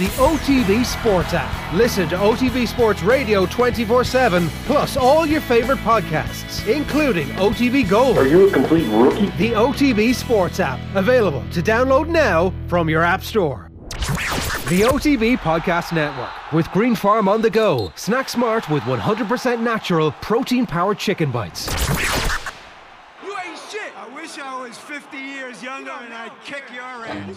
the OTB Sports app. Listen to OTB Sports Radio 24 7, plus all your favorite podcasts, including OTB Gold. Are you a complete rookie? The OTB Sports app, available to download now from your App Store. The OTB Podcast Network with Green Farm on the go. Snack smart with 100% natural protein powered chicken bites. You ain't shit. I wish I was 50 years younger and I'd kick your ass.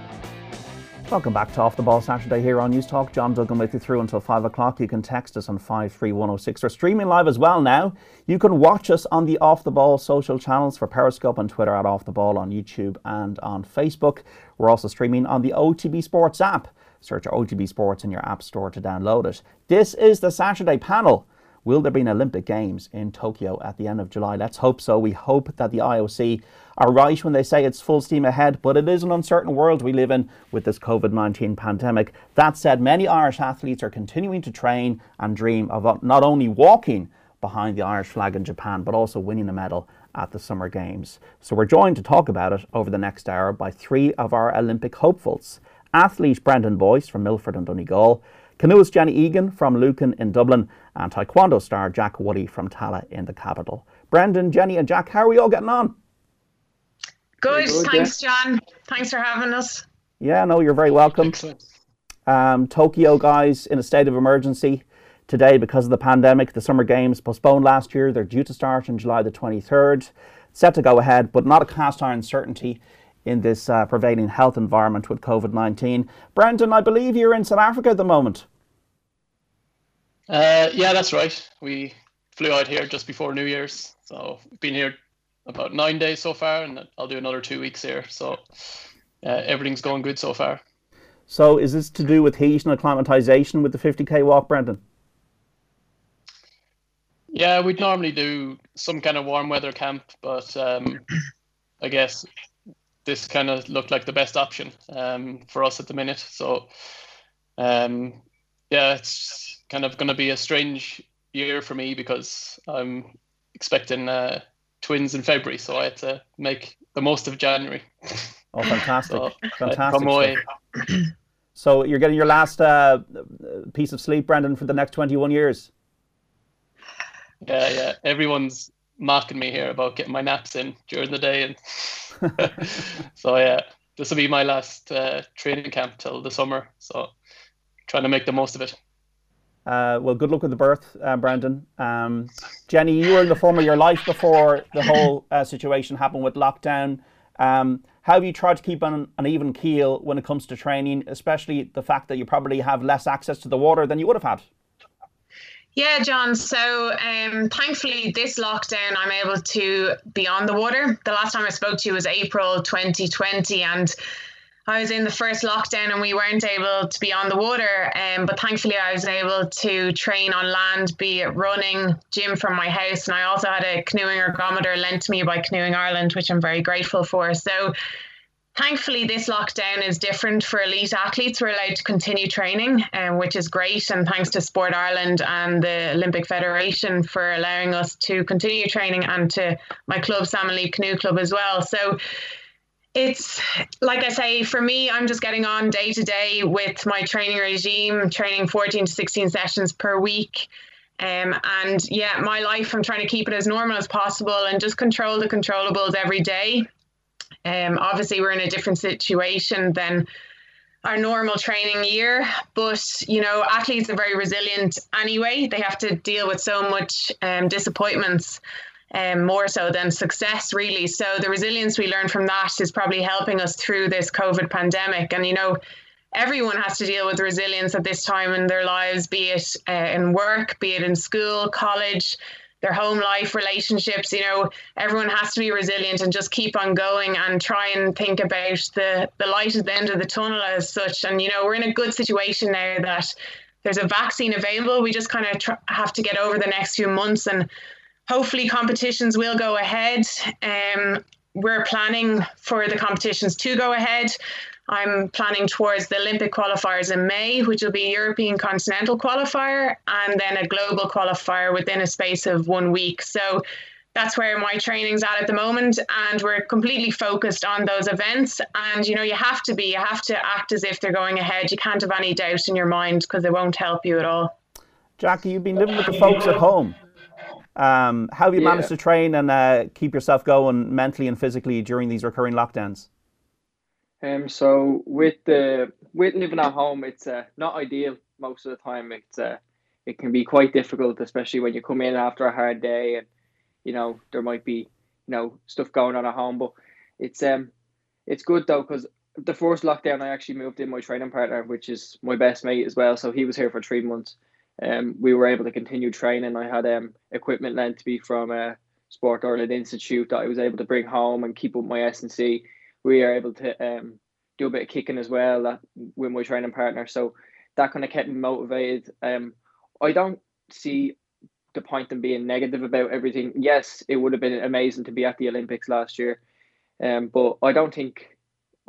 Welcome back to Off the Ball Saturday here on News Talk. John Duggan with you through until 5 o'clock. You can text us on 53106. We're streaming live as well now. You can watch us on the Off the Ball social channels for Periscope and Twitter at Off the Ball on YouTube and on Facebook. We're also streaming on the OTB Sports app. Search OTB Sports in your app store to download it. This is the Saturday panel. Will there be an Olympic Games in Tokyo at the end of July? Let's hope so. We hope that the IOC are right when they say it's full steam ahead, but it is an uncertain world we live in with this COVID 19 pandemic. That said, many Irish athletes are continuing to train and dream of not only walking behind the Irish flag in Japan, but also winning a medal at the Summer Games. So we're joined to talk about it over the next hour by three of our Olympic hopefuls athlete Brendan Boyce from Milford and Donegal. Canoeist Jenny Egan from Lucan in Dublin and Taekwondo star Jack Woolley from Tallaght in the capital. Brendan, Jenny, and Jack, how are we all getting on? Good, good thanks, yeah. John. Thanks for having us. Yeah, no, you're very welcome. Um, Tokyo guys in a state of emergency today because of the pandemic. The Summer Games postponed last year. They're due to start on July the 23rd. Set to go ahead, but not a cast iron certainty in this uh, prevailing health environment with COVID 19. Brendan, I believe you're in South Africa at the moment. Uh, yeah, that's right. We flew out here just before New Year's. So been here about nine days so far, and I'll do another two weeks here. So uh, everything's going good so far. So is this to do with heat and acclimatization with the 50k walk, Brendan? Yeah, we'd normally do some kind of warm weather camp, but um, I guess this kind of looked like the best option um, for us at the minute. So, um, yeah, it's kind of going to be a strange year for me because I'm expecting uh, twins in February, so I had to make the most of January. Oh, fantastic! so fantastic. So you're getting your last uh, piece of sleep, Brendan, for the next 21 years. Yeah, yeah. Everyone's mocking me here about getting my naps in during the day, and so yeah, this will be my last uh, training camp till the summer. So trying to make the most of it. Uh, well, good luck with the birth, uh, Brendan. Um, Jenny, you were in the form of your life before the whole uh, situation happened with lockdown. Um, how have you tried to keep an, an even keel when it comes to training, especially the fact that you probably have less access to the water than you would have had? Yeah, John. So um, thankfully, this lockdown, I'm able to be on the water. The last time I spoke to you was April 2020, and I was in the first lockdown and we weren't able to be on the water. Um, but thankfully, I was able to train on land, be it running, gym from my house. And I also had a canoeing ergometer lent to me by Canoeing Ireland, which I'm very grateful for. So, thankfully, this lockdown is different for elite athletes. We're allowed to continue training, um, which is great. And thanks to Sport Ireland and the Olympic Federation for allowing us to continue training and to my club, Salmon Leap Canoe Club, as well. So, it's like I say, for me, I'm just getting on day to day with my training regime, training 14 to 16 sessions per week. Um, and yeah, my life, I'm trying to keep it as normal as possible and just control the controllables every day. Um, obviously, we're in a different situation than our normal training year, but you know, athletes are very resilient anyway. They have to deal with so much um, disappointments um, more so than success, really. So the resilience we learn from that is probably helping us through this COVID pandemic. And you know, everyone has to deal with resilience at this time in their lives, be it uh, in work, be it in school, college. their home life, relationships. You know, everyone has to be resilient and just keep on going and try and think about the the light at the end of the tunnel as such. And you know, we're in a good situation now that there's a vaccine available. We just kind of tr- have to get over the next few months and hopefully competitions will go ahead. Um, we're planning for the competitions to go ahead. I'm planning towards the Olympic qualifiers in May, which will be European Continental qualifier, and then a global qualifier within a space of one week. So that's where my training's at at the moment, and we're completely focused on those events. And you know, you have to be, you have to act as if they're going ahead. You can't have any doubt in your mind because it won't help you at all. Jackie, you've been living with the folks at home. Um, how have you yeah. managed to train and uh, keep yourself going mentally and physically during these recurring lockdowns? Um, so with the with living at home, it's uh, not ideal most of the time. It's uh, it can be quite difficult, especially when you come in after a hard day, and you know there might be you know stuff going on at home. But it's um it's good though because the first lockdown I actually moved in my training partner, which is my best mate as well. So he was here for three months. Um, we were able to continue training. I had um equipment lent to me from a Sport Ireland Institute that I was able to bring home and keep up my S and C we are able to um, do a bit of kicking as well that, with my training partner. So that kind of kept me motivated. Um, I don't see the point in being negative about everything. Yes, it would have been amazing to be at the Olympics last year, um, but I don't think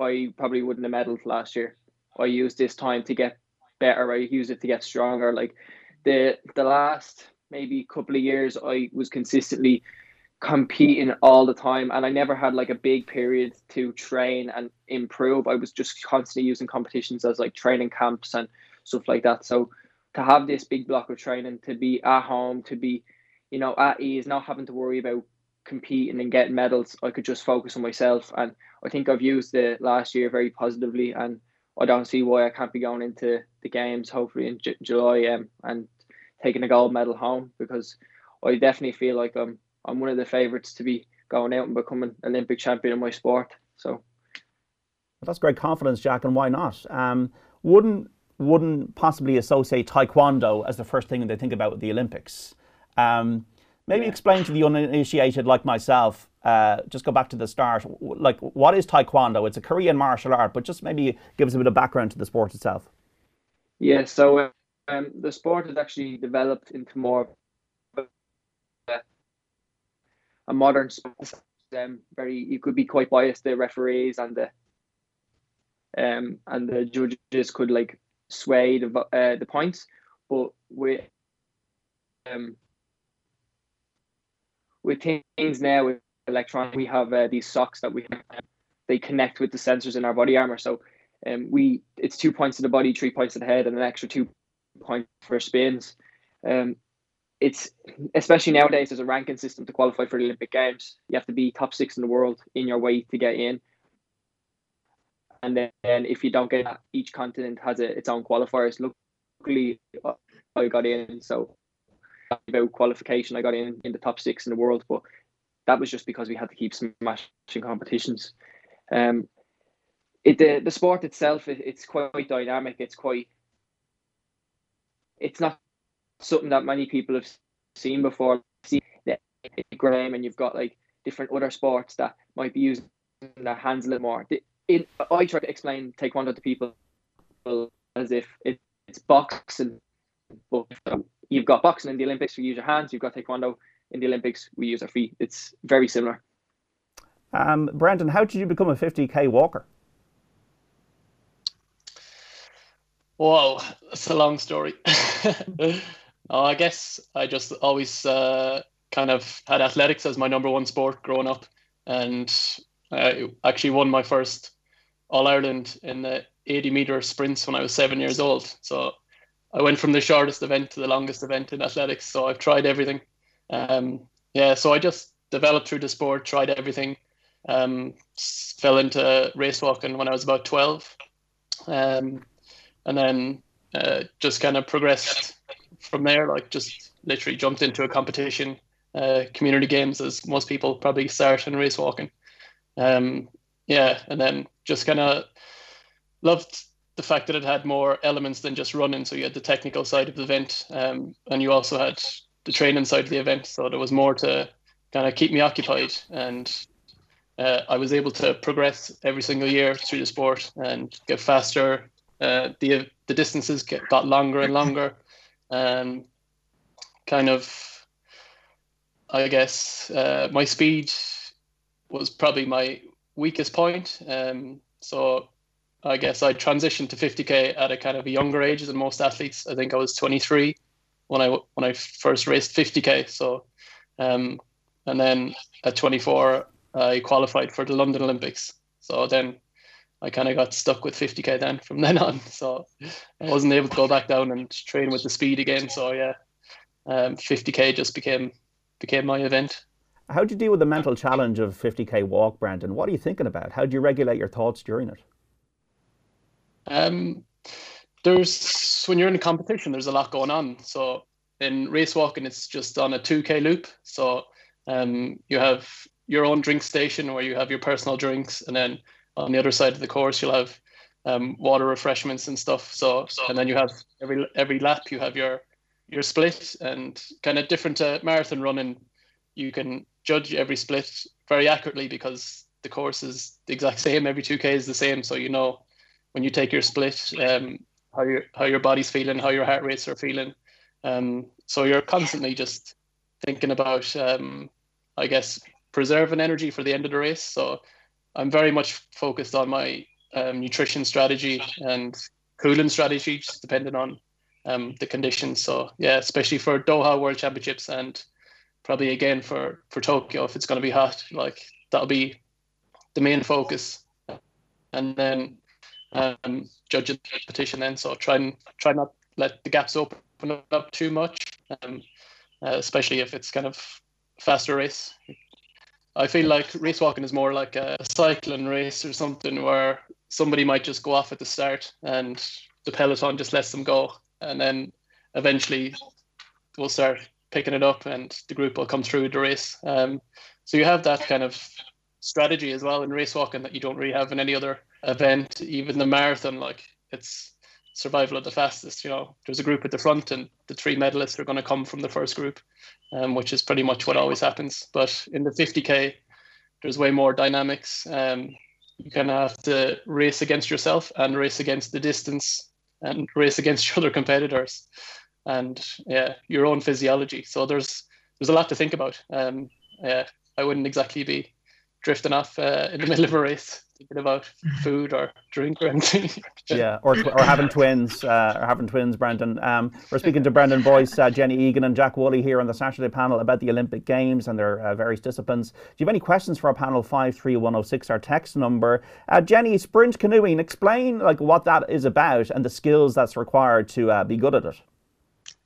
I probably wouldn't have medaled last year. I used this time to get better. I used it to get stronger. Like the the last maybe couple of years, I was consistently competing all the time and I never had like a big period to train and improve. I was just constantly using competitions as like training camps and stuff like that. So to have this big block of training, to be at home, to be, you know, at ease, not having to worry about competing and getting medals, I could just focus on myself. And I think I've used the last year very positively and I don't see why I can't be going into the games hopefully in J- July um, and taking a gold medal home because I definitely feel like I'm I'm one of the favourites to be going out and becoming Olympic champion in my sport. So well, that's great confidence, Jack. And why not? Um, wouldn't wouldn't possibly associate Taekwondo as the first thing they think about the Olympics. Um, maybe yeah. explain to the uninitiated like myself. Uh, just go back to the start. Like, what is Taekwondo? It's a Korean martial art, but just maybe give us a bit of background to the sport itself. Yeah, so um, the sport has actually developed into more a modern sport. Um, very you could be quite biased. The referees and the um and the judges could like sway the uh, the points, but with um with things now with electronic, we have uh, these socks that we have, they connect with the sensors in our body armor. So um, we it's two points to the body, three points to the head, and an extra two points for spins. Um, it's especially nowadays there's a ranking system to qualify for the Olympic Games. You have to be top six in the world in your weight to get in. And then if you don't get that, each continent has a, its own qualifiers. Luckily, I got in, so about qualification, I got in in the top six in the world. But that was just because we had to keep smashing competitions. Um, it the the sport itself, it, it's quite dynamic. It's quite. It's not something that many people have seen before. See the Graham, and you've got like different other sports that might be using their hands a little more. In, I try to explain Taekwondo to people as if it, it's boxing, but you've got boxing in the Olympics, we use your hands. You've got Taekwondo in the Olympics, we use our feet. It's very similar. Um, Brendan, how did you become a 50k walker? Whoa, it's a long story. Oh, I guess I just always uh, kind of had athletics as my number one sport growing up, and I actually won my first All Ireland in the 80 meter sprints when I was seven years old. So I went from the shortest event to the longest event in athletics. So I've tried everything. Um, yeah, so I just developed through the sport, tried everything. Um, fell into race walking when I was about 12, um, and then uh, just kind of progressed from there, like just literally jumped into a competition, uh, community games, as most people probably start in race walking. Um, yeah, and then just kind of loved the fact that it had more elements than just running. So you had the technical side of the event, um, and you also had the training side of the event. So there was more to kind of keep me occupied, and uh, I was able to progress every single year through the sport and get faster. Uh, the the distances get, got longer and longer, and kind of, I guess, uh, my speed was probably my weakest point. Um, so I guess I transitioned to 50k at a kind of a younger age than most athletes. I think I was 23 when I when I first raced 50k. So, um, and then at 24 I qualified for the London Olympics. So then I kind of got stuck with 50k then from then on. So I wasn't able to go back down and train with the speed again. So yeah, um, 50k just became became my event. How do you deal with the mental challenge of 50k walk, Brendan? What are you thinking about? How do you regulate your thoughts during it? Um, there's when you're in a competition, there's a lot going on. So in race walking, it's just on a 2k loop. So um, you have your own drink station where you have your personal drinks, and then on the other side of the course, you'll have um, water refreshments and stuff. So, so and then you have every every lap you have your your split and kind of different uh, marathon running. You can judge every split very accurately because the course is the exact same. Every 2K is the same. So you know when you take your split, um, how your how your body's feeling, how your heart rates are feeling. Um, so you're constantly just thinking about, um, I guess, preserving energy for the end of the race. So I'm very much focused on my um, nutrition strategy and cooling strategies, depending on um, the conditions. So yeah, especially for Doha World Championships and probably again for for Tokyo if it's going to be hot, like that'll be the main focus. And then um, judge the competition then. So try and try not let the gaps open up too much, um, uh, especially if it's kind of faster race. I feel like race walking is more like a cycling race or something where somebody might just go off at the start and the peloton just lets them go, and then eventually we'll start picking it up and the group will come through the race. Um, so you have that kind of strategy as well in race walking that you don't really have in any other event, even the marathon. Like it's survival of the fastest. You know, there's a group at the front, and the three medalists are going to come from the first group, um, which is pretty much what always happens. But in the 50k, there's way more dynamics. Um, you kind of have to race against yourself and race against the distance and race against your other competitors and yeah your own physiology so there's there's a lot to think about um yeah i wouldn't exactly be drifting off uh, in the middle of a race thinking about food or drink or anything. yeah, or, or having twins, uh, or having twins, Brendan. Um, we're speaking to Brendan Boyce, uh, Jenny Egan, and Jack Woolley here on the Saturday panel about the Olympic Games and their uh, various disciplines. Do you have any questions for our panel? Five three one zero six, our text number. Uh, Jenny, sprint canoeing. Explain like what that is about and the skills that's required to uh, be good at it.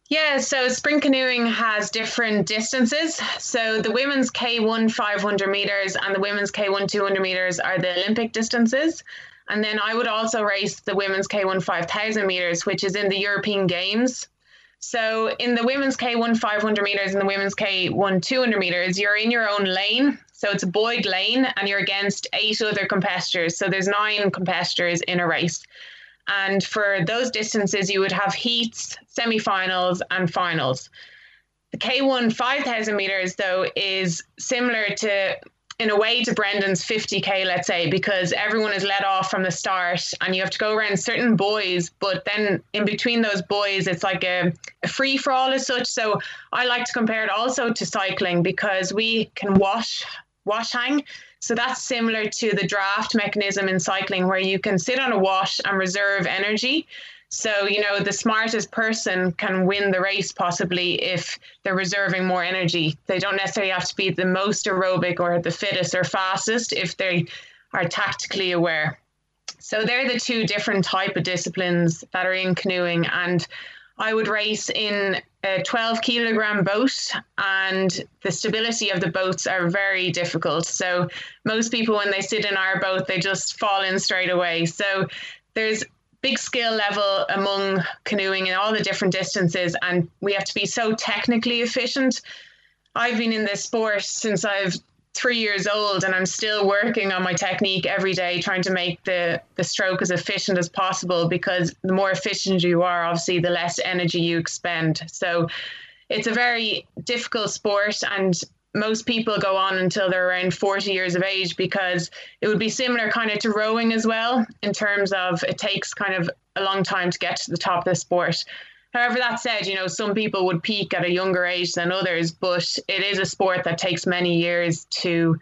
Yeah, so sprint canoeing has different distances. So the women's K1 500 meters and the women's K1 200 meters are the Olympic distances. And then I would also race the women's K1 5000 meters, which is in the European Games. So in the women's K1 500 meters and the women's K1 200 meters, you're in your own lane. So it's a buoyed lane and you're against eight other competitors. So there's nine competitors in a race. And for those distances, you would have heats, semi-finals, and finals. The K1 5,000 meters, though, is similar to, in a way, to Brendan's 50K, let's say, because everyone is let off from the start and you have to go around certain buoys, but then in between those buoys, it's like a, a free for all as such. So I like to compare it also to cycling because we can wash, wash hang. So that's similar to the draft mechanism in cycling, where you can sit on a wash and reserve energy. So, you know, the smartest person can win the race possibly if they're reserving more energy. They don't necessarily have to be the most aerobic or the fittest or fastest if they are tactically aware. So they're the two different type of disciplines that are in canoeing and I would race in a 12 kilogram boat, and the stability of the boats are very difficult. So, most people, when they sit in our boat, they just fall in straight away. So, there's big skill level among canoeing in all the different distances, and we have to be so technically efficient. I've been in this sport since I've three years old and I'm still working on my technique every day, trying to make the, the stroke as efficient as possible because the more efficient you are, obviously, the less energy you expend. So it's a very difficult sport and most people go on until they're around 40 years of age because it would be similar kind of to rowing as well in terms of it takes kind of a long time to get to the top of the sport. However, that said, you know, some people would peak at a younger age than others, but it is a sport that takes many years to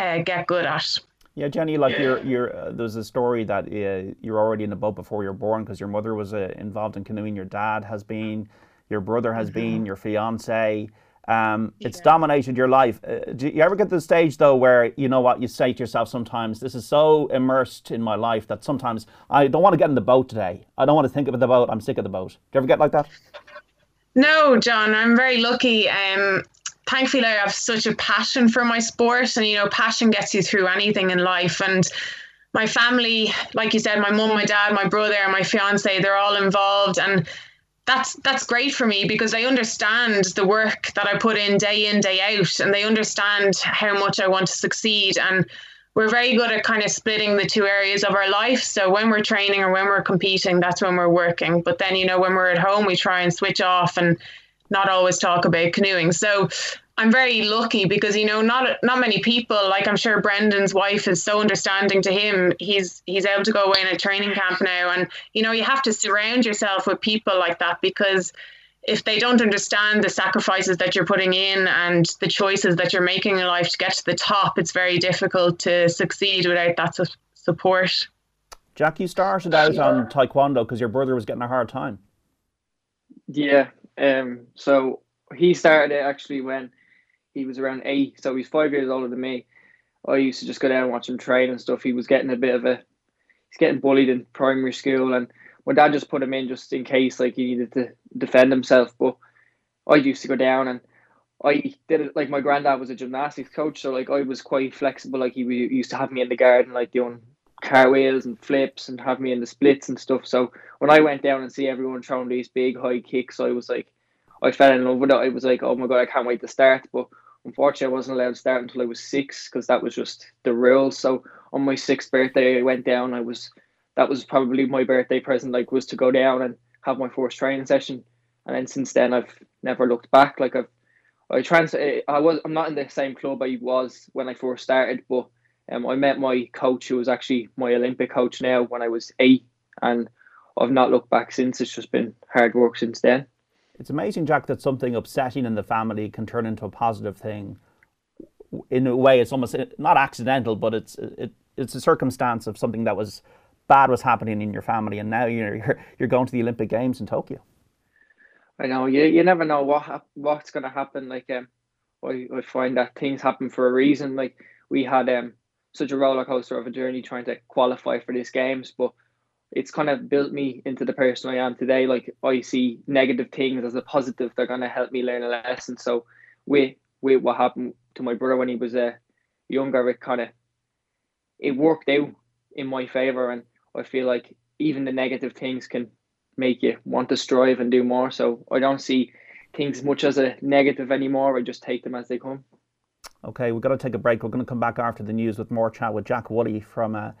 uh, get good at. Yeah, Jenny, like yeah. you're, you're, uh, there's a story that uh, you're already in the boat before you're born because your mother was uh, involved in canoeing, your dad has been, your brother has mm-hmm. been, your fiance. Um, it's dominated your life. Uh, do you ever get to the stage though where you know what you say to yourself sometimes? This is so immersed in my life that sometimes I don't want to get in the boat today. I don't want to think about the boat. I'm sick of the boat. Do you ever get like that? No, John. I'm very lucky. Um, thankfully, I have such a passion for my sport, and you know, passion gets you through anything in life. And my family, like you said, my mum, my dad, my brother, my fiance, they're all involved, and that's that's great for me because they understand the work that I put in day in day out and they understand how much I want to succeed and we're very good at kind of splitting the two areas of our life. So when we're training or when we're competing that's when we're working. But then you know when we're at home we try and switch off and not always talk about canoeing. So I'm very lucky because you know not not many people like I'm sure Brendan's wife is so understanding to him. He's he's able to go away in a training camp now, and you know you have to surround yourself with people like that because if they don't understand the sacrifices that you're putting in and the choices that you're making in life to get to the top, it's very difficult to succeed without that su- support. Jack, you started out on taekwondo because your brother was getting a hard time. Yeah. Um. So he started it actually when he was around eight, so he's five years older than me. I used to just go down and watch him train and stuff. He was getting a bit of a, he's getting bullied in primary school, and my dad just put him in just in case, like he needed to defend himself. But I used to go down and I did it like my granddad was a gymnastics coach, so like I was quite flexible. Like he used to have me in the garden, like doing cartwheels and flips, and have me in the splits and stuff. So when I went down and see everyone throwing these big high kicks, I was like, I fell in love with it. I was like, oh my god, I can't wait to start. But unfortunately, I wasn't allowed to start until I was six because that was just the rule. So on my sixth birthday, I went down. I was that was probably my birthday present. Like was to go down and have my first training session. And then since then, I've never looked back. Like I've I trans I was I'm not in the same club I was when I first started, but um, I met my coach who was actually my Olympic coach now when I was eight, and I've not looked back since. It's just been hard work since then. It's amazing, Jack, that something upsetting in the family can turn into a positive thing. In a way, it's almost not accidental, but it's it, it's a circumstance of something that was bad was happening in your family, and now you're you're, going to the Olympic Games in Tokyo. I know you you never know what what's going to happen. Like um, I I find that things happen for a reason. Like we had um such a roller coaster of a journey trying to qualify for these games, but it's kind of built me into the person I am today. Like I see negative things as a positive. They're gonna help me learn a lesson. So with with what happened to my brother when he was uh, younger, it kind of it worked out in my favor, and I feel like even the negative things can make you want to strive and do more. So I don't see things much as a negative anymore. I just take them as they come. Okay, we've got to take a break. We're going to come back after the news with more chat with Jack Woolley from. Uh,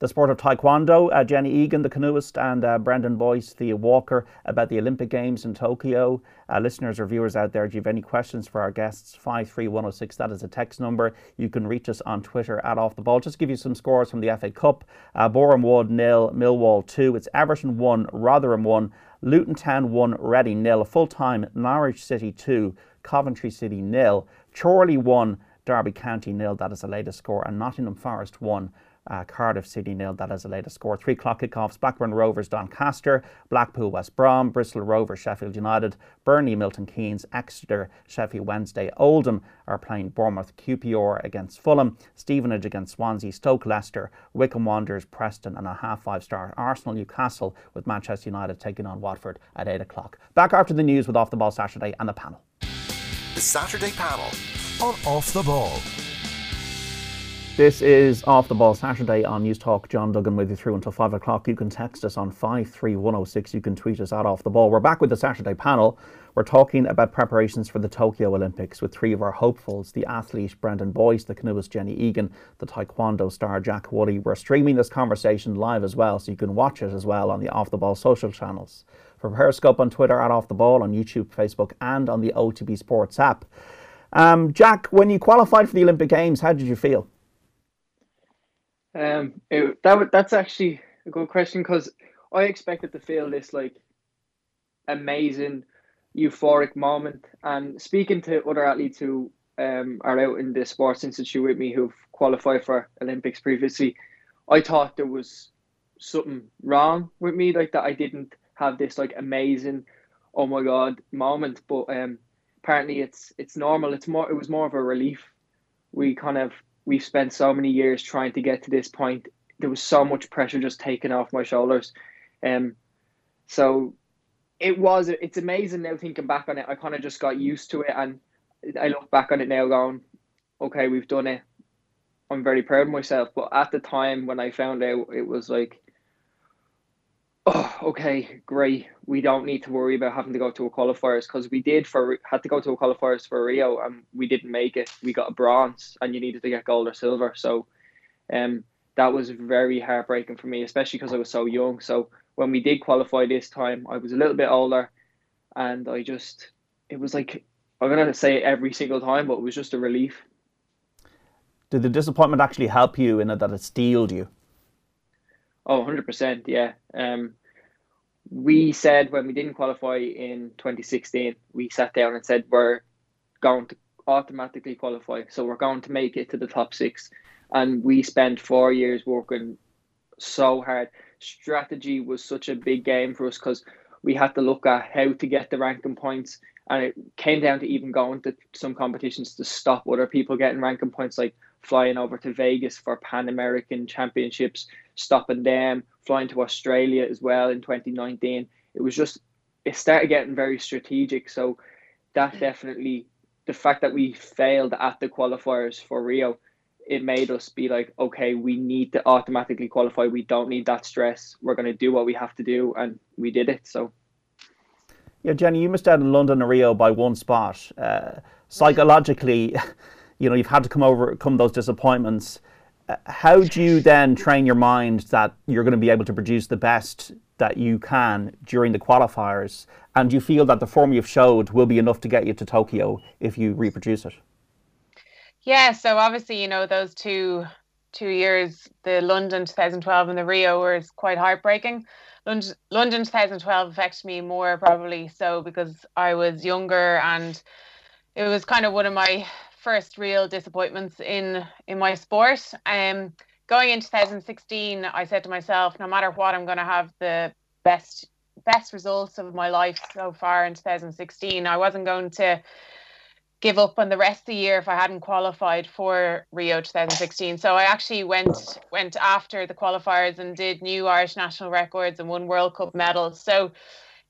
the sport of Taekwondo, uh, Jenny Egan, the canoeist, and uh, Brendan Boyce, the walker, about the Olympic Games in Tokyo. Uh, listeners or viewers out there, do you have any questions for our guests? 53106, that is a text number. You can reach us on Twitter at Off the Ball. Just give you some scores from the FA Cup. Uh, Boreham Wood nil, Millwall 2. It's Everton 1, Rotherham 1, Luton Town 1, Reading nil. Full time, Norwich City 2, Coventry City nil, Chorley 1, Derby County nil. That is the latest score. And Nottingham Forest 1, uh, Cardiff City nil. That is the latest score. Three o'clock kickoffs: Blackburn Rovers, Doncaster, Blackpool, West Brom, Bristol Rovers, Sheffield United, Burnley, Milton Keynes, Exeter, Sheffield Wednesday. Oldham are playing Bournemouth, QPR against Fulham, Stevenage against Swansea, Stoke, Leicester, Wycombe Wanderers, Preston, and a half five star Arsenal, Newcastle, with Manchester United taking on Watford at eight o'clock. Back after the news with Off the Ball Saturday and the panel. The Saturday panel on Off the Ball. This is Off the Ball Saturday on News Talk. John Duggan with you through until 5 o'clock. You can text us on 53106. You can tweet us at Off the Ball. We're back with the Saturday panel. We're talking about preparations for the Tokyo Olympics with three of our hopefuls the athlete Brendan Boyce, the canoeist Jenny Egan, the taekwondo star Jack Woolley. We're streaming this conversation live as well, so you can watch it as well on the Off the Ball social channels. for Periscope on Twitter, at Off the Ball, on YouTube, Facebook, and on the OTB Sports app. Um, Jack, when you qualified for the Olympic Games, how did you feel? Um, it, that that's actually a good question because I expected to feel this like amazing, euphoric moment. And speaking to other athletes who um, are out in the sports institute with me who've qualified for Olympics previously, I thought there was something wrong with me, like that I didn't have this like amazing, oh my god moment. But um, apparently it's it's normal. It's more. It was more of a relief. We kind of we've spent so many years trying to get to this point. There was so much pressure just taken off my shoulders. Um, so it was. It's amazing now thinking back on it. I kind of just got used to it, and I look back on it now, going, okay, we've done it. I'm very proud of myself. But at the time when I found out, it was like, oh, okay, great. We don't need to worry about having to go to a qualifiers because we did for had to go to a qualifiers for Rio and we didn't make it. We got a bronze, and you needed to get gold or silver. So, um, that was very heartbreaking for me, especially because I was so young. So when we did qualify this time, I was a little bit older, and I just it was like I'm gonna say it every single time, but it was just a relief. Did the disappointment actually help you in that it steeled you? Oh, 100%, yeah. Um, we said when we didn't qualify in 2016, we sat down and said we're going to automatically qualify. So we're going to make it to the top six. And we spent four years working so hard. Strategy was such a big game for us because we had to look at how to get the ranking points. And it came down to even going to some competitions to stop other people getting ranking points, like flying over to Vegas for Pan American Championships, stopping them, flying to Australia as well in 2019. It was just, it started getting very strategic. So that definitely, the fact that we failed at the qualifiers for Rio, it made us be like, okay, we need to automatically qualify. We don't need that stress. We're going to do what we have to do. And we did it. So. Yeah, Jenny, you missed out in London and Rio by one spot. Uh, psychologically, you know, you've had to come overcome those disappointments. Uh, how do you then train your mind that you're going to be able to produce the best that you can during the qualifiers? And do you feel that the form you've showed will be enough to get you to Tokyo if you reproduce it? Yeah, so obviously, you know, those two two years, the London 2012 and the Rio were quite heartbreaking. London, London 2012 affected me more probably so because I was younger and it was kind of one of my first real disappointments in in my sport. Um, going in 2016, I said to myself, no matter what, I'm going to have the best best results of my life so far in 2016. I wasn't going to give up on the rest of the year if I hadn't qualified for Rio 2016. So I actually went went after the qualifiers and did new Irish national records and won World Cup medals. So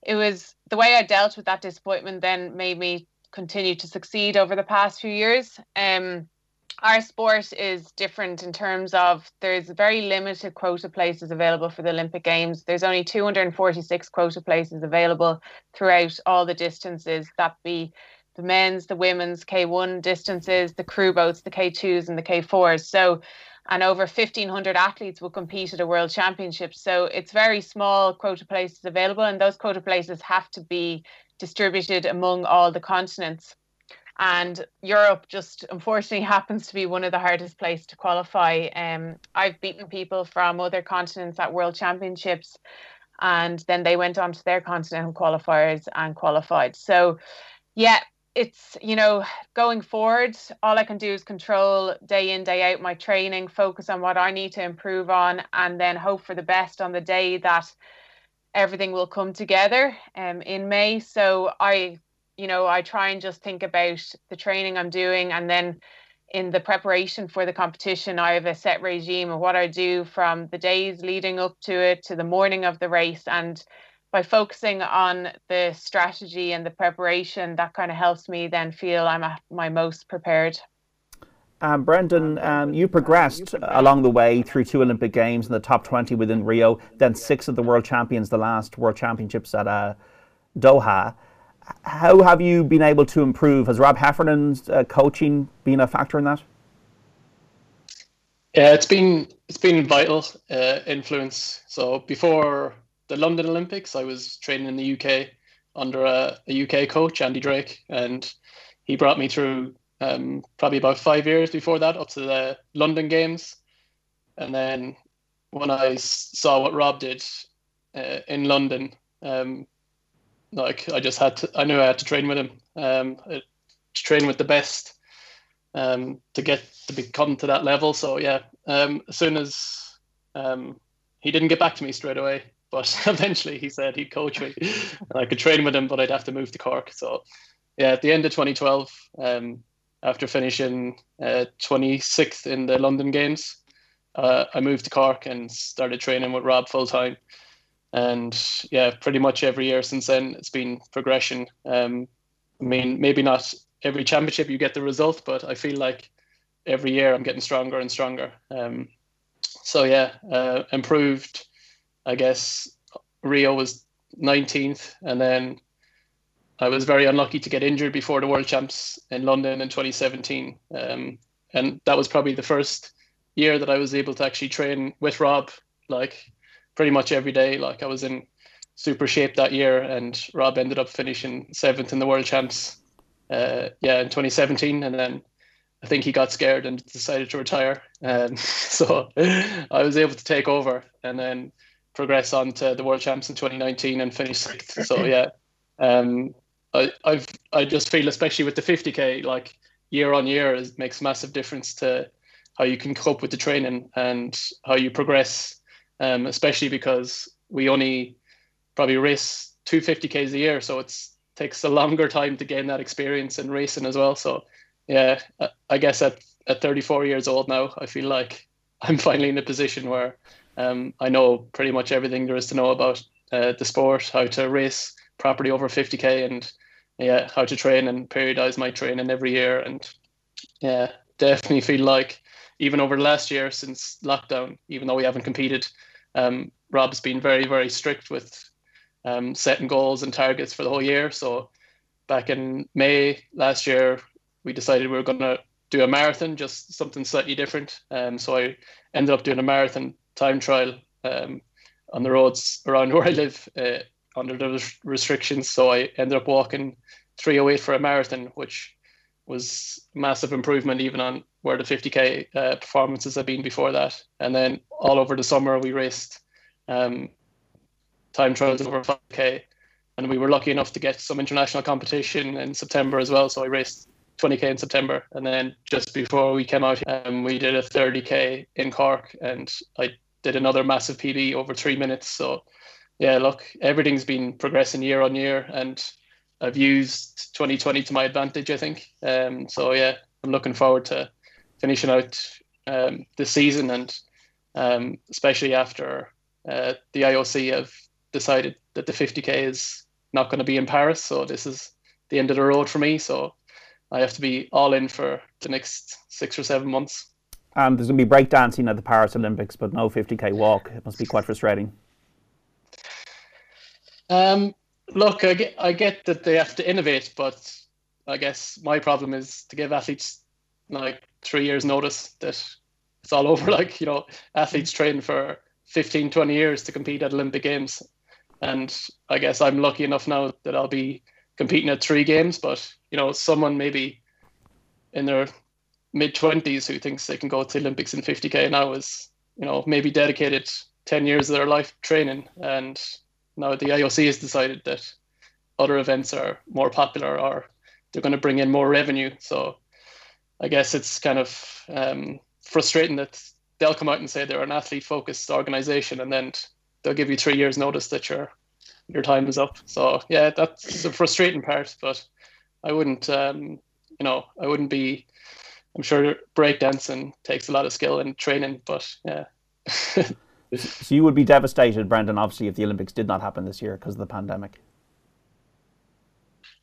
it was the way I dealt with that disappointment then made me continue to succeed over the past few years. Um, our sport is different in terms of there's very limited quota places available for the Olympic Games. There's only 246 quota places available throughout all the distances that be the men's, the women's K1 distances, the crew boats, the K2s and the K4s. So and over 1500 athletes will compete at a world championship. So it's very small quota places available and those quota places have to be distributed among all the continents. And Europe just unfortunately happens to be one of the hardest places to qualify. Um, I've beaten people from other continents at world championships, and then they went on to their continental qualifiers and qualified. So, yeah, it's you know going forward all i can do is control day in day out my training focus on what i need to improve on and then hope for the best on the day that everything will come together um, in May. So I, you know, I try and just think about the training I'm doing and then in the preparation for the competition, I have a set regime of what I do from the days leading up to it to the morning of the race. And by focusing on the strategy and the preparation, that kind of helps me then feel I'm at my most prepared. Um, Brendan, um, you progressed along the way through two Olympic Games in the top 20 within Rio, then six of the World Champions, the last World Championships at uh, Doha. How have you been able to improve? Has Rob Heffernan's uh, coaching been a factor in that? Yeah, it's been it's been vital uh, influence. So before the London Olympics, I was training in the UK under a, a UK coach, Andy Drake, and he brought me through um, probably about five years before that up to the London Games. And then when I saw what Rob did uh, in London, um, like I just had to, I knew I had to train with him, um, to train with the best um, to get to become to that level. So yeah, um, as soon as um, he didn't get back to me straight away, but eventually he said he'd coach me and I could train with him, but I'd have to move to Cork. So yeah, at the end of 2012, um, after finishing uh, 26th in the London Games, uh, I moved to Cork and started training with Rob full time. And yeah, pretty much every year since then, it's been progression. Um, I mean, maybe not every championship you get the result, but I feel like every year I'm getting stronger and stronger. Um, so yeah, uh, improved. I guess Rio was 19th, and then I was very unlucky to get injured before the World Champs in London in 2017. Um, and that was probably the first year that I was able to actually train with Rob, like pretty much every day. Like I was in super shape that year, and Rob ended up finishing seventh in the World Champs. Uh, yeah, in 2017, and then I think he got scared and decided to retire. Um, so I was able to take over and then progress on to the World Champs in 2019 and finish sixth. So yeah, um, I, I've I just feel especially with the 50k like year on year it makes massive difference to how you can cope with the training and how you progress. Um, especially because we only probably race two 50ks a year, so it takes a longer time to gain that experience in racing as well. So yeah, I guess at at 34 years old now, I feel like I'm finally in a position where um, I know pretty much everything there is to know about uh, the sport, how to race properly over 50k, and yeah, how to train and periodize my training every year. And yeah, definitely feel like even over the last year since lockdown, even though we haven't competed, um, Rob's been very, very strict with um, setting goals and targets for the whole year. So back in May last year, we decided we were going to do a marathon, just something slightly different. Um, so I ended up doing a marathon time trial um, on the roads around where I live uh, under the restrictions. So I ended up walking 308 for a marathon, which was massive improvement even on where the 50k uh, performances had been before that. And then all over the summer we raced um, time trials over 5k, and we were lucky enough to get some international competition in September as well. So I raced 20k in September, and then just before we came out, um, we did a 30k in Cork, and I did another massive PB over three minutes. So yeah, look, everything's been progressing year on year, and I've used 2020 to my advantage, I think. Um, so yeah, I'm looking forward to finishing out um, season, and um, especially after uh, the IOC have decided that the 50k is not going to be in Paris. So this is the end of the road for me. So I have to be all in for the next six or seven months. And there's going to be breakdancing at the Paris Olympics, but no 50k walk. It must be quite frustrating. Um, look, I get, I get that they have to innovate, but I guess my problem is to give athletes like three years notice that it's all over. Like, you know, athletes train for 15, 20 years to compete at Olympic Games. And I guess I'm lucky enough now that I'll be competing at three games, but you know, someone maybe in their mid twenties who thinks they can go to Olympics in 50k now is, you know, maybe dedicated 10 years of their life training. And now the IOC has decided that other events are more popular or they're going to bring in more revenue. So I guess it's kind of um, frustrating that they'll come out and say they're an athlete focused organization and then they'll give you three years notice that your your time is up. So yeah, that's the frustrating part. But I wouldn't, um, you know, I wouldn't be. I'm sure breakdancing takes a lot of skill and training, but yeah. so you would be devastated, Brendan, obviously, if the Olympics did not happen this year because of the pandemic.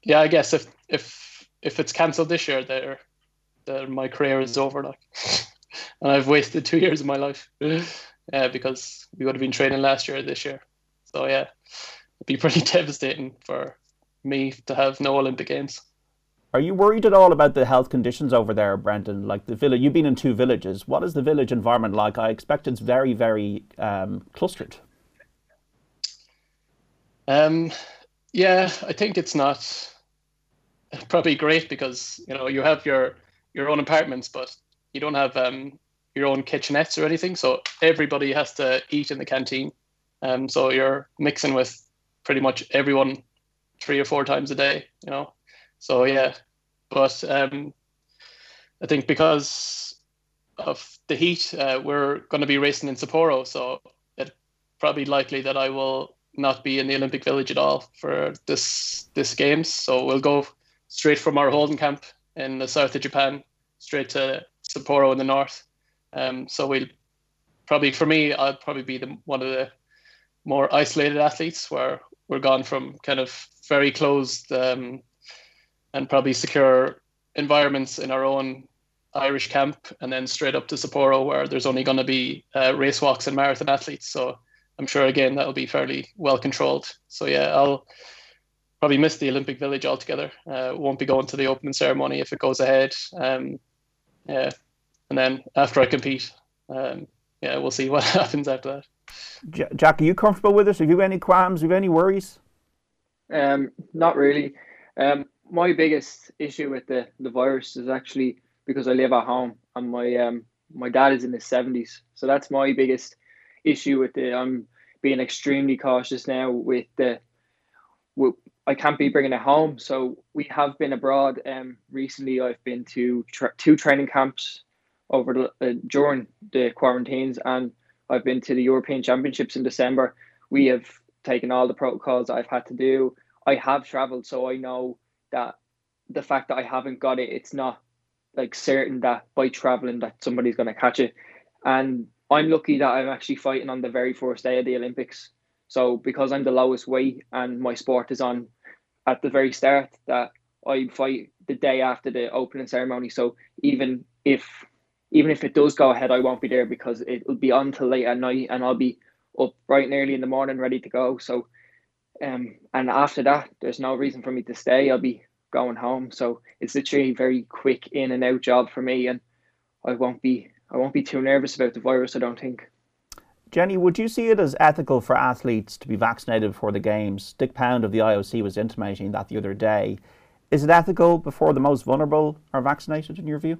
Yeah, I guess if if if it's cancelled this year, there, my career is over. Like, and I've wasted two years of my life. Yeah, uh, because we would have been training last year, this year. So yeah, it'd be pretty devastating for me to have no Olympic Games. Are you worried at all about the health conditions over there, Brendan? Like the village, you've been in two villages. What is the village environment like? I expect it's very, very um, clustered. Um, yeah, I think it's not probably great because you know you have your your own apartments, but you don't have um, your own kitchenettes or anything. So everybody has to eat in the canteen. Um, so you're mixing with pretty much everyone three or four times a day. You know, so yeah, but um, I think because of the heat, uh, we're going to be racing in Sapporo, so it's probably likely that I will not be in the Olympic Village at all for this this games. So we'll go straight from our holding camp in the south of Japan straight to Sapporo in the north. Um, so we'll probably for me, I'll probably be the one of the more isolated athletes where we're gone from kind of very closed um, and probably secure environments in our own Irish camp, and then straight up to Sapporo, where there's only going to be uh, race walks and marathon athletes. So I'm sure again that'll be fairly well controlled. So yeah, I'll probably miss the Olympic Village altogether. Uh, won't be going to the opening ceremony if it goes ahead. Um, yeah, and then after I compete, um, yeah, we'll see what happens after that. Jack, are you comfortable with this? Have you any qualms? Have you any worries? Um, not really. Um, my biggest issue with the, the virus is actually because I live at home and my um my dad is in his seventies, so that's my biggest issue with it. I'm being extremely cautious now with the. I can't be bringing it home, so we have been abroad. Um, recently I've been to tra- two training camps over the, uh, during the quarantines, and I've been to the European Championships in December. We have taken all the protocols I've had to do. I have traveled, so I know that the fact that I haven't got it, it's not like certain that by traveling that somebody's going to catch it. And I'm lucky that I'm actually fighting on the very first day of the Olympics. So because I'm the lowest weight and my sport is on at the very start, that I fight the day after the opening ceremony. So even if even if it does go ahead, I won't be there because it'll be on till late at night, and I'll be up bright and early in the morning, ready to go. So, um, and after that, there's no reason for me to stay. I'll be going home. So it's literally a very quick in and out job for me, and I won't be I won't be too nervous about the virus. I don't think. Jenny, would you see it as ethical for athletes to be vaccinated before the games? Dick Pound of the IOC was intimating that the other day. Is it ethical before the most vulnerable are vaccinated, in your view?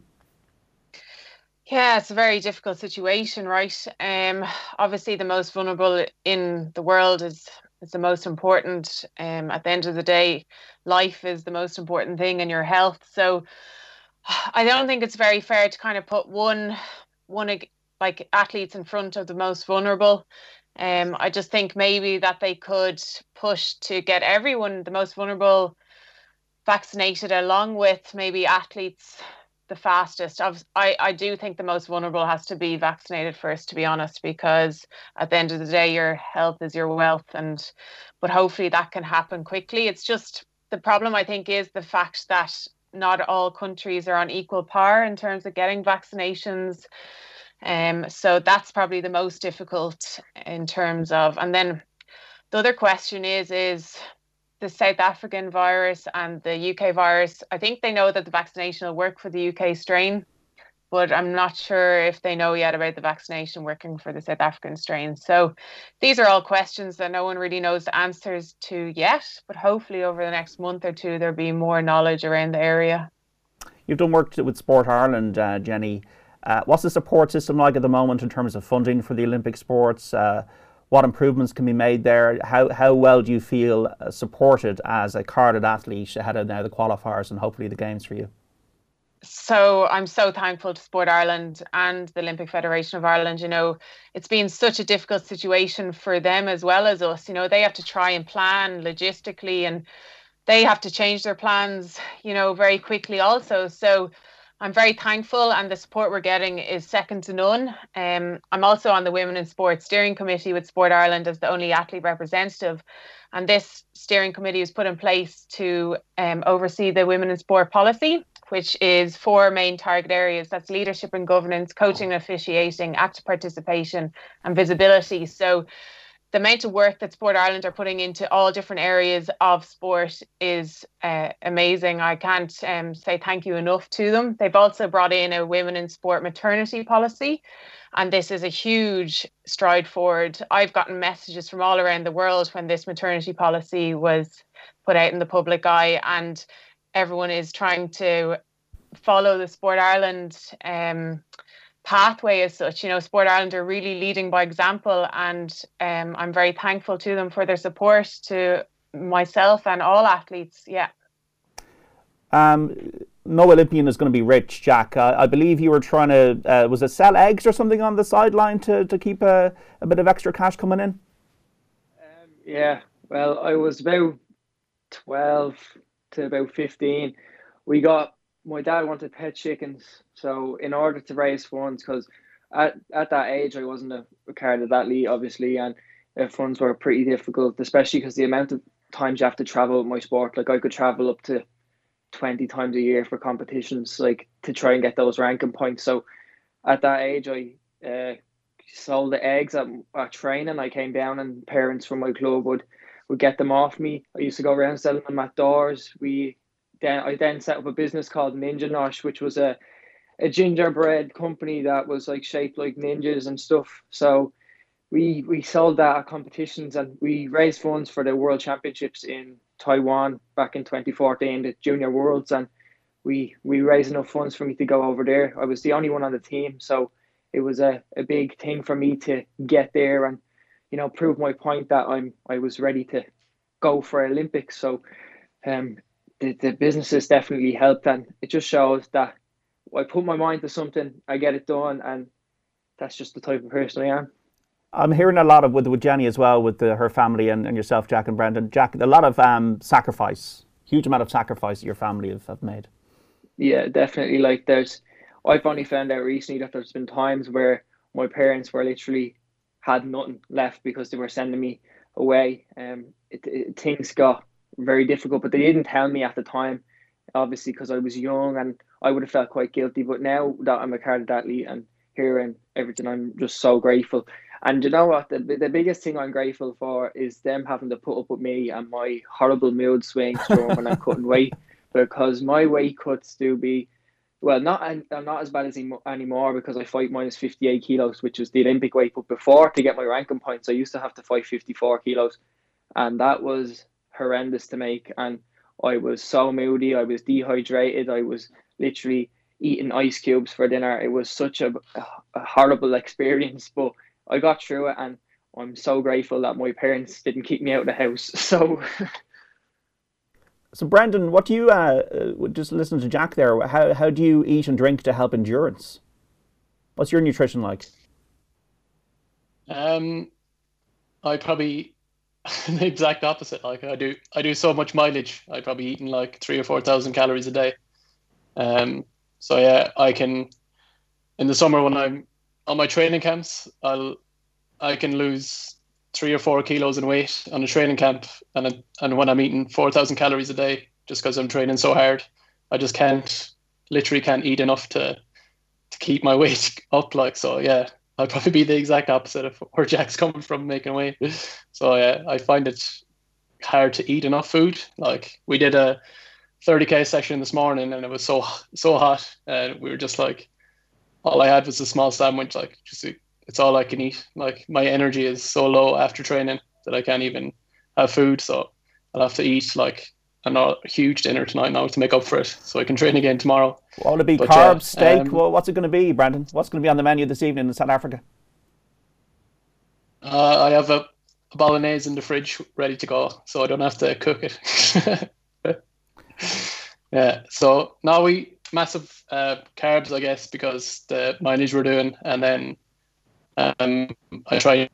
Yeah, it's a very difficult situation, right? Um, obviously, the most vulnerable in the world is is the most important. Um, at the end of the day, life is the most important thing, and your health. So, I don't think it's very fair to kind of put one one like athletes in front of the most vulnerable. Um, I just think maybe that they could push to get everyone, the most vulnerable, vaccinated, along with maybe athletes the fastest. I, I do think the most vulnerable has to be vaccinated first, to be honest, because at the end of the day, your health is your wealth, and but hopefully that can happen quickly. It's just the problem. I think is the fact that not all countries are on equal par in terms of getting vaccinations. Um, so that's probably the most difficult in terms of, and then the other question is is the South African virus and the UK virus, I think they know that the vaccination will work for the UK strain, but I'm not sure if they know yet about the vaccination working for the South African strain. So these are all questions that no one really knows the answers to yet, but hopefully over the next month or two, there'll be more knowledge around the area. You've done work with Sport Ireland, uh, Jenny. Uh, what's the support system like at the moment in terms of funding for the Olympic sports? Uh, what improvements can be made there? How, how well do you feel uh, supported as a carded athlete ahead of now the qualifiers and hopefully the games for you? So I'm so thankful to Sport Ireland and the Olympic Federation of Ireland. You know, it's been such a difficult situation for them as well as us. You know, they have to try and plan logistically and they have to change their plans, you know, very quickly also. So I'm very thankful, and the support we're getting is second to none. Um, I'm also on the Women in Sport Steering Committee with Sport Ireland as the only athlete representative. And this steering committee was put in place to um, oversee the Women in Sport policy, which is four main target areas that's leadership and governance, coaching and officiating, active participation, and visibility. So the amount of work that Sport Ireland are putting into all different areas of sport is uh, amazing. I can't um, say thank you enough to them. They've also brought in a women in sport maternity policy, and this is a huge stride forward. I've gotten messages from all around the world when this maternity policy was put out in the public eye, and everyone is trying to follow the Sport Ireland. Um, pathway as such. You know, Sport Ireland are really leading by example, and um, I'm very thankful to them for their support to myself and all athletes. Yeah. Um, no Olympian is going to be rich, Jack. Uh, I believe you were trying to uh, was it sell eggs or something on the sideline to, to keep a, a bit of extra cash coming in. Um, yeah, well, I was about twelve to about fifteen. We got my dad wanted pet chickens, so in order to raise funds, because at, at that age I wasn't a, carded athlete, obviously, and uh, funds were pretty difficult, especially because the amount of times you have to travel my sport. Like I could travel up to twenty times a year for competitions, like to try and get those ranking points. So at that age, I uh, sold the eggs at, at training. I came down, and parents from my club would would get them off me. I used to go around selling them at doors. We then I then set up a business called Ninja Nosh, which was a a gingerbread company that was like shaped like ninjas and stuff. So we we sold that at competitions and we raised funds for the World Championships in Taiwan back in 2014, the Junior Worlds, and we we raised enough funds for me to go over there. I was the only one on the team, so it was a, a big thing for me to get there and you know prove my point that I'm I was ready to go for Olympics. So um, the, the businesses definitely helped and it just shows that I put my mind to something, I get it done and that's just the type of person I am. I'm hearing a lot of with with Jenny as well, with the, her family and, and yourself, Jack and Brendan. Jack, a lot of um, sacrifice, huge amount of sacrifice your family have, have made. Yeah, definitely. Like there's, I've only found out recently that there's been times where my parents were literally had nothing left because they were sending me away. Um, it, it, things got very difficult, but they didn't tell me at the time, obviously because I was young and I would have felt quite guilty. But now that I'm a carded athlete and hearing everything, I'm just so grateful. And you know what? The, the biggest thing I'm grateful for is them having to put up with me and my horrible mood swings when I couldn't wait because my weight cuts do be, well, not I'm not as bad as anymore because I fight minus 58 kilos, which is the Olympic weight. But before to get my ranking points, I used to have to fight 54 kilos, and that was horrendous to make. And I was so moody. I was dehydrated. I was literally eating ice cubes for dinner. It was such a, a horrible experience, but I got through it, and I'm so grateful that my parents didn't keep me out of the house. So. So, Brendan, what do you uh, uh, just listen to Jack there? How how do you eat and drink to help endurance? What's your nutrition like? Um, I probably the exact opposite. Like I do, I do so much mileage. I probably eating like three or four thousand calories a day. Um, so yeah, I can. In the summer when I'm on my training camps, I'll, I can lose three or four kilos in weight on a training camp, and and when I'm eating four thousand calories a day, just because I'm training so hard, I just can't, literally can't eat enough to, to keep my weight up. Like so, yeah, I'd probably be the exact opposite of where Jack's coming from making weight. So yeah, I find it hard to eat enough food. Like we did a 30k session this morning and it was so so hot and we were just like all I had was a small sandwich like just it's all I can eat. Like my energy is so low after training that I can't even have food so I'll have to eat like a huge dinner tonight now to make up for it so I can train again tomorrow. What will it be? But, carbs yeah, steak? um, well, what's it going to be Brendan? What's going to be on the menu this evening in South Africa? Uh, I have a, a bolognese in the fridge ready to go so I don't have to cook it yeah. So now we massive uh, carbs, I guess, because the mileage we're doing, and then um, I try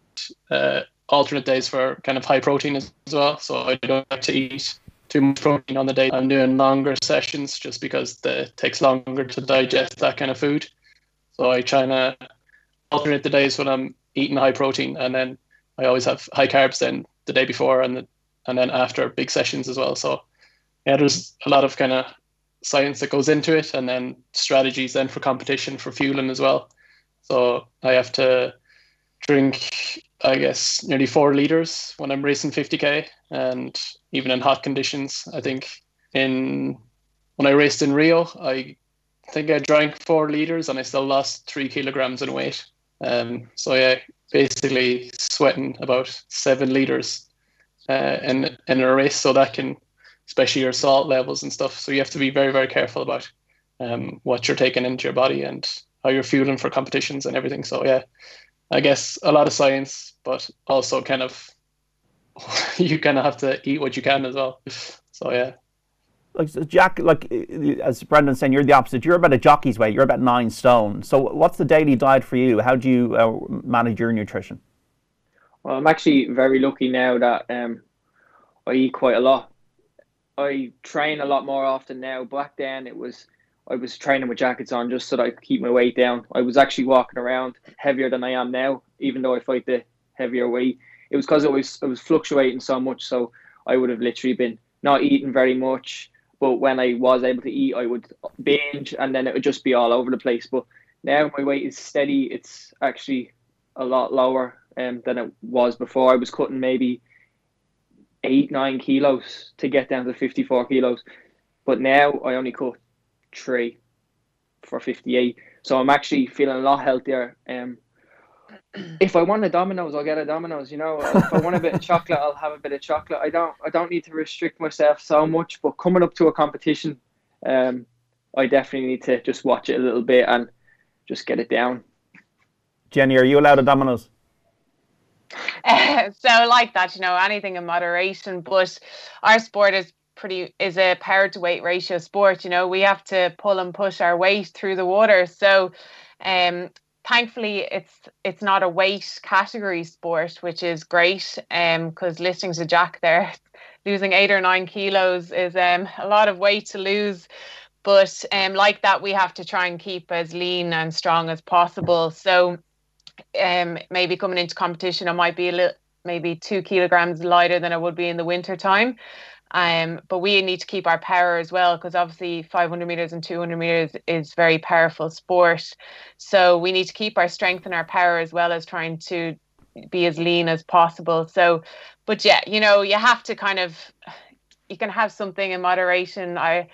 uh, alternate days for kind of high protein as well. So I don't like to eat too much protein on the day. I'm doing longer sessions just because it takes longer to digest that kind of food. So I try to alternate the days when I'm eating high protein, and then I always have high carbs then the day before and the, and then after big sessions as well. So yeah, there's a lot of kind of science that goes into it, and then strategies then for competition for fueling as well. So I have to drink I guess nearly four liters when I'm racing 50k, and even in hot conditions. I think in when I raced in Rio, I think I drank four liters and I still lost three kilograms in weight. Um, so yeah, basically sweating about seven liters uh, in in a race, so that can, especially your salt levels and stuff. So you have to be very very careful about um, what you're taking into your body and how you're fueling for competitions and everything. So yeah, I guess a lot of science, but also kind of you kind of have to eat what you can as well. So yeah. Like Jack, like as Brendan's saying, you're the opposite. You're about a jockey's weight. You're about nine stone. So, what's the daily diet for you? How do you uh, manage your nutrition? Well, I'm actually very lucky now that um, I eat quite a lot. I train a lot more often now. Back then, it was I was training with jackets on just so that I could keep my weight down. I was actually walking around heavier than I am now, even though I fight the heavier weight. It was because it was it was fluctuating so much, so I would have literally been not eating very much. But when I was able to eat, I would binge, and then it would just be all over the place. But now my weight is steady. It's actually a lot lower um, than it was before. I was cutting maybe eight, nine kilos to get down to 54 kilos. But now I only cut three for 58. So I'm actually feeling a lot healthier. Um, if I want a Domino's, I'll get a Domino's. You know, if I want a bit of chocolate, I'll have a bit of chocolate. I don't, I don't need to restrict myself so much. But coming up to a competition, um, I definitely need to just watch it a little bit and just get it down. Jenny, are you allowed a Domino's? So like that, you know, anything in moderation. But our sport is pretty is a power to weight ratio sport. You know, we have to pull and push our weight through the water. So, um, thankfully, it's it's not a weight category sport, which is great. Um, because listening to Jack there, losing eight or nine kilos is um a lot of weight to lose. But um, like that, we have to try and keep as lean and strong as possible. So, um, maybe coming into competition, I might be a little maybe two kilograms lighter than I would be in the winter time. Um, but we need to keep our power as well because obviously 500 meters and 200 meters is very powerful sport. So we need to keep our strength and our power as well as trying to be as lean as possible. So, but yeah, you know, you have to kind of, you can have something in moderation. I,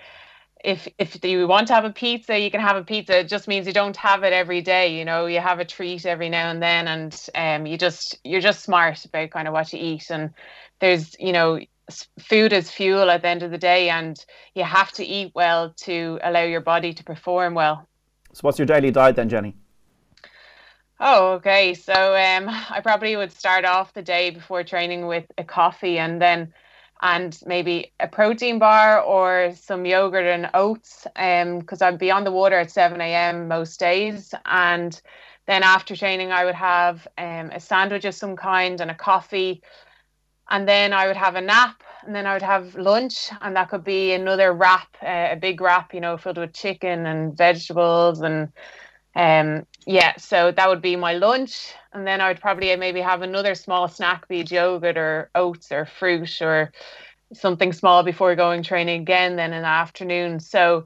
if if you want to have a pizza, you can have a pizza. It just means you don't have it every day. You know, you have a treat every now and then, and um, you just you're just smart about kind of what you eat. And there's you know food is fuel at the end of the day, and you have to eat well to allow your body to perform well. So, what's your daily diet then, Jenny? Oh, okay. So, um, I probably would start off the day before training with a coffee, and then and maybe a protein bar or some yogurt and oats because um, I'd be on the water at 7 a.m. most days. And then after training, I would have um, a sandwich of some kind and a coffee and then I would have a nap, and then I would have lunch, and that could be another wrap, uh, a big wrap, you know, filled with chicken and vegetables, and um, yeah, so that would be my lunch, and then I would probably maybe have another small snack, be it yogurt or oats or fruit or something small before going training again. Then in the afternoon, so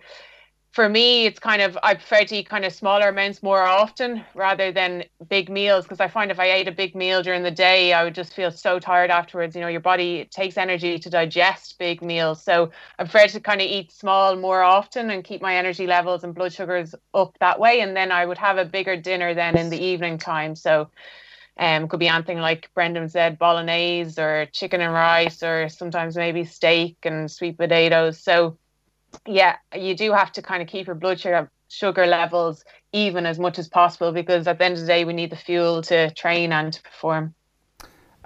for me, it's kind of I prefer to eat kind of smaller amounts more often rather than big meals because I find if I ate a big meal during the day, I would just feel so tired afterwards. You know, your body takes energy to digest big meals, so I prefer to kind of eat small more often and keep my energy levels and blood sugars up that way. And then I would have a bigger dinner then in the evening time. So. Um, could be anything like Brendan said, bolognese or chicken and rice, or sometimes maybe steak and sweet potatoes. So, yeah, you do have to kind of keep your blood sugar sugar levels even as much as possible because at the end of the day we need the fuel to train and to perform.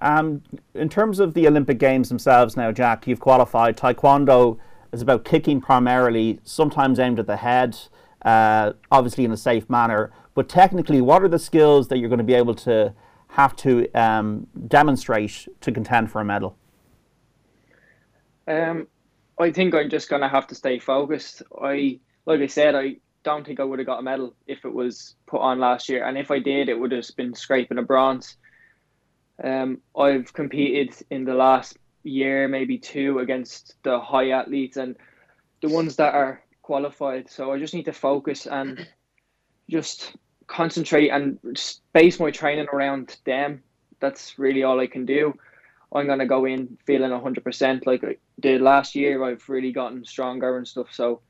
Um, in terms of the Olympic Games themselves now, Jack, you've qualified. Taekwondo is about kicking primarily, sometimes aimed at the head, uh, obviously in a safe manner. But technically, what are the skills that you're going to be able to have to um, demonstrate to contend for a medal? Um, I think I'm just gonna have to stay focused. I like I said, I don't think I would have got a medal if it was put on last year, and if I did, it would have been scraping a bronze. Um, I've competed in the last year, maybe two, against the high athletes and the ones that are qualified. So I just need to focus and just concentrate and base my training around them. that's really all I can do. I'm gonna go in feeling hundred percent. Like the last year, I've really gotten stronger and stuff. So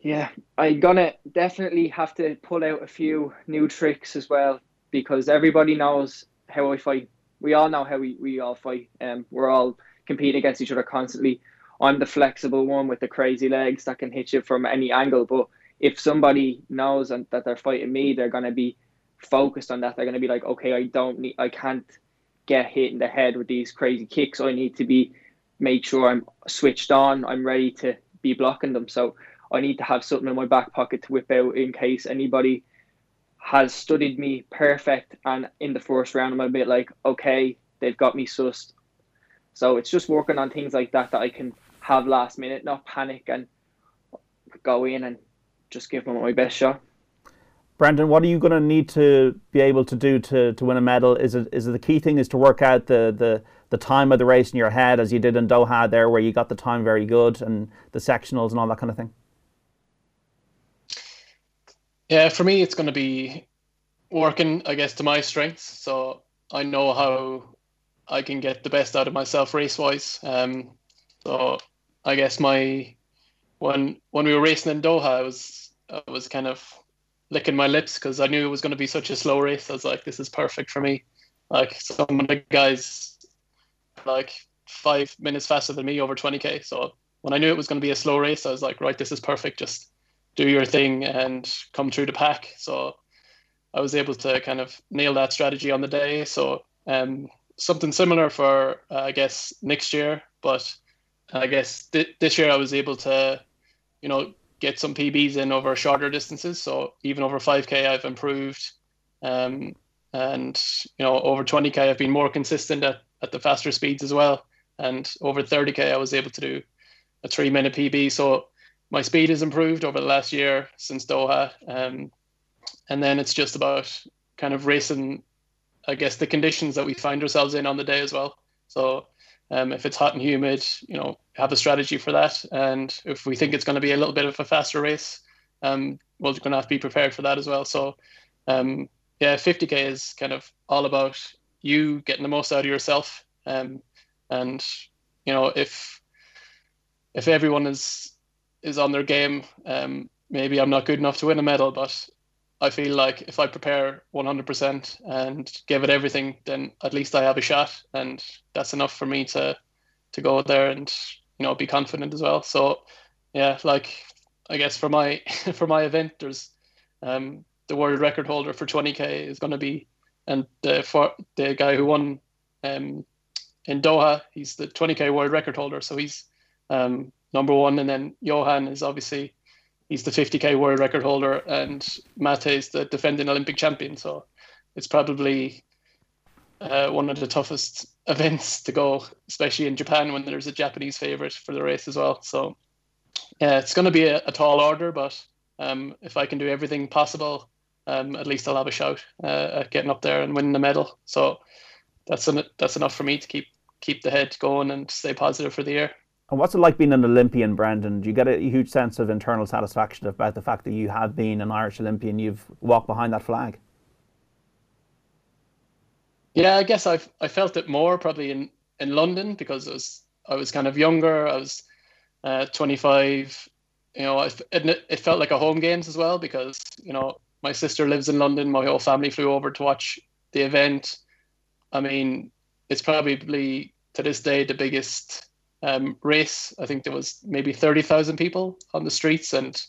yeah, I'm gonna definitely have to pull out a few new tricks as well because everybody knows how I fight. We all know how we, we all fight. Um, we're all competing against each other constantly. I'm the flexible one with the crazy legs that can hit you from any angle. But if somebody knows that they're fighting me, they're gonna be focused on that. They're gonna be like, okay, I don't need, I can't get hit in the head with these crazy kicks. I need to be make sure I'm switched on. I'm ready to be blocking them. So I need to have something in my back pocket to whip out in case anybody has studied me perfect. And in the first round, I'm a bit like, okay, they've got me sussed. So it's just working on things like that that I can have last minute, not panic and go in and just give them my best shot. Brendan, what are you going to need to be able to do to, to win a medal? Is it is it the key thing is to work out the, the, the time of the race in your head as you did in Doha there, where you got the time very good and the sectionals and all that kind of thing? Yeah, for me, it's going to be working, I guess, to my strengths. So I know how I can get the best out of myself race wise. Um, so I guess my when when we were racing in Doha, I was I was kind of licking my lips because I knew it was going to be such a slow race. I was like, this is perfect for me. Like some of the guys, like five minutes faster than me over 20k. So when I knew it was going to be a slow race, I was like, right, this is perfect. Just do your thing and come through the pack. So I was able to kind of nail that strategy on the day. So um, something similar for uh, I guess next year, but I guess th- this year I was able to, you know, get some PBs in over shorter distances. So even over 5K, I've improved. Um, and, you know, over 20K, I've been more consistent at, at the faster speeds as well. And over 30K, I was able to do a three minute PB. So my speed has improved over the last year since Doha. Um, and then it's just about kind of racing, I guess, the conditions that we find ourselves in on the day as well. So um, if it's hot and humid, you know, have a strategy for that. And if we think it's going to be a little bit of a faster race, um, we're going to have to be prepared for that as well. So, um, yeah, 50k is kind of all about you getting the most out of yourself. Um, and you know, if if everyone is is on their game, um, maybe I'm not good enough to win a medal, but I feel like if I prepare 100% and give it everything, then at least I have a shot, and that's enough for me to to go there and you know be confident as well. So yeah, like I guess for my for my event, there's um, the world record holder for 20k is going to be, and for the guy who won um, in Doha, he's the 20k world record holder, so he's um, number one, and then Yohann is obviously he's the 50k world record holder, and Matej is the defending Olympic champion. So it's probably uh, one of the toughest events to go, especially in Japan when there's a Japanese favorite for the race as well. So yeah, it's going to be a, a, tall order, but um, if I can do everything possible, um, at least I'll have a shout uh, at getting up there and winning the medal. So that's that's enough for me to keep keep the head going and stay positive for the year. And what's it like being an Olympian, Brendan? Do you get a huge sense of internal satisfaction about the fact that you have been an Irish Olympian? You've walked behind that flag. Yeah, I guess I've I felt it more probably in, in London because I was I was kind of younger. I was uh, 25. You know, it, it felt like a home games as well because you know my sister lives in London. My whole family flew over to watch the event. I mean, it's probably to this day the biggest um, race. I think there was maybe 30,000 people on the streets, and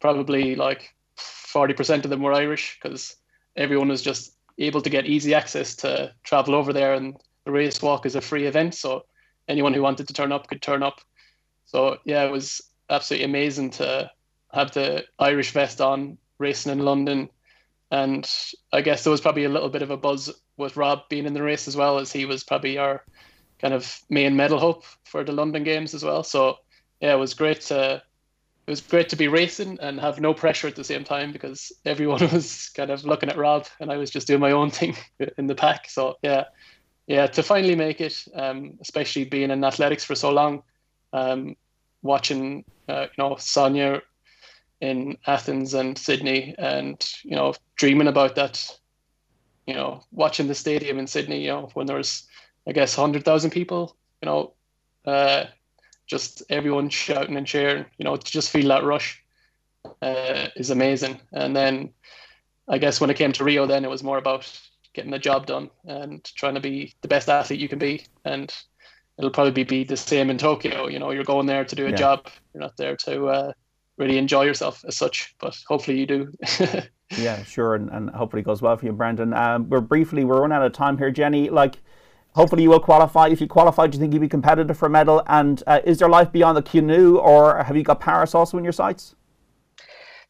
probably like 40% of them were Irish because everyone was just able to get easy access to travel over there. And the race walk is a free event, so anyone who wanted to turn up could turn up. So yeah, it was absolutely amazing to have the Irish vest on racing in London. And I guess there was probably a little bit of a buzz with Rob being in the race as well, as he was probably our kind of main medal hope for the London Games as well. So yeah, it was great to it was great to be racing and have no pressure at the same time because everyone was kind of looking at Rob and I was just doing my own thing in the pack. So yeah, yeah, to finally make it, um, especially being in athletics for so long, um, watching uh, you know Sonia in Athens and Sydney, and you know dreaming about that you know, watching the stadium in Sydney, you know, when there was, I guess, hundred thousand people, you know, uh, just everyone shouting and cheering, you know, to just feel that rush uh, is amazing. And then, I guess when it came to Rio, then it was more about getting the job done and trying to be the best athlete you can be. And it'll probably be the same in Tokyo. You know, you're going there to do a Yeah. job. You're not there to uh, really enjoy yourself as such. But hopefully you do. Yeah, sure, and, and hopefully it goes well for you, Brendan. Um, we're briefly, we're running out of time here, Jenny. Like, hopefully you will qualify. If you qualify, do you think you'll be competitive for a medal? And uh, is there life beyond the canoe, or have you got Paris also in your sights?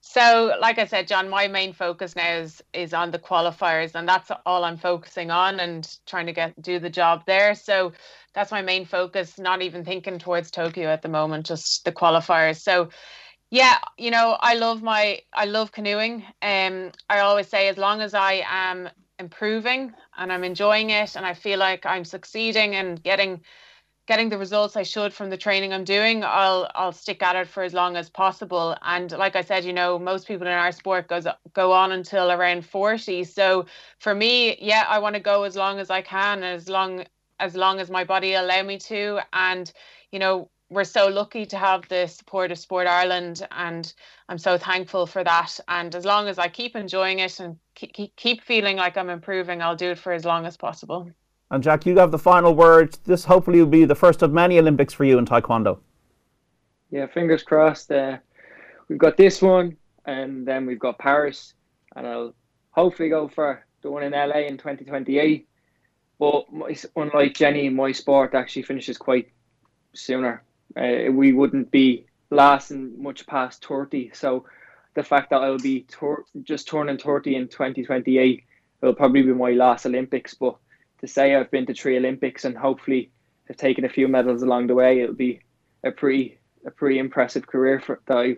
So, like I said, John, my main focus now is is on the qualifiers, and that's all I'm focusing on and trying to get do the job there. So, that's my main focus. Not even thinking towards Tokyo at the moment, just the qualifiers. So, yeah, you know, I love my I love canoeing. Um, I always say as long as I am improving and I'm enjoying it, and I feel like I'm succeeding and getting getting the results I should from the training I'm doing, I'll I'll stick at it for as long as possible. And like I said, you know, most people in our sport goes go on until around 40. So for me, yeah, I want to go as long as I can, as long as long as my body allow me to. And you know, we're so lucky to have the support of Sport Ireland, and I'm so thankful for that. And as long as I keep enjoying it and keep, keep feeling like I'm improving, I'll do it for as long as possible. And Jack, you have the final word. This hopefully will be the first of many Olympics for you in Taekwondo. Yeah, fingers crossed. Uh, we've got this one, and then we've got Paris, and I'll hopefully go for the one in LA in 2028. But my, unlike Jenny, my sport actually finishes quite sooner. Uh, we wouldn't be lasting much past 30. So the fact that I'll be tur- just turning 30 in 2028 will probably be my last Olympics. But to say I've been to three Olympics and hopefully have taken a few medals along the way, it'll be a pretty a pretty impressive career for that I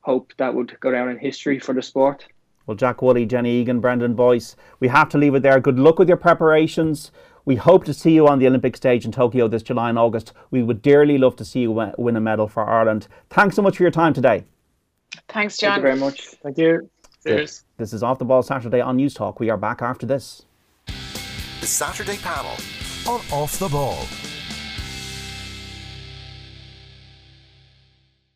hope that would go down in history for the sport. Well, Jack Woolley, Jenny Egan, Brendan Boyce, we have to leave it there. Good luck with your preparations. We hope to see you on the Olympic stage in Tokyo this July and August. We would dearly love to see you win win a medal for Ireland. Thanks so much for your time today. Thanks, John. Thank you very much. Thank you. Cheers. This is Off the Ball Saturday on Newstalk. We are back after this. The Saturday panel on Off the Ball.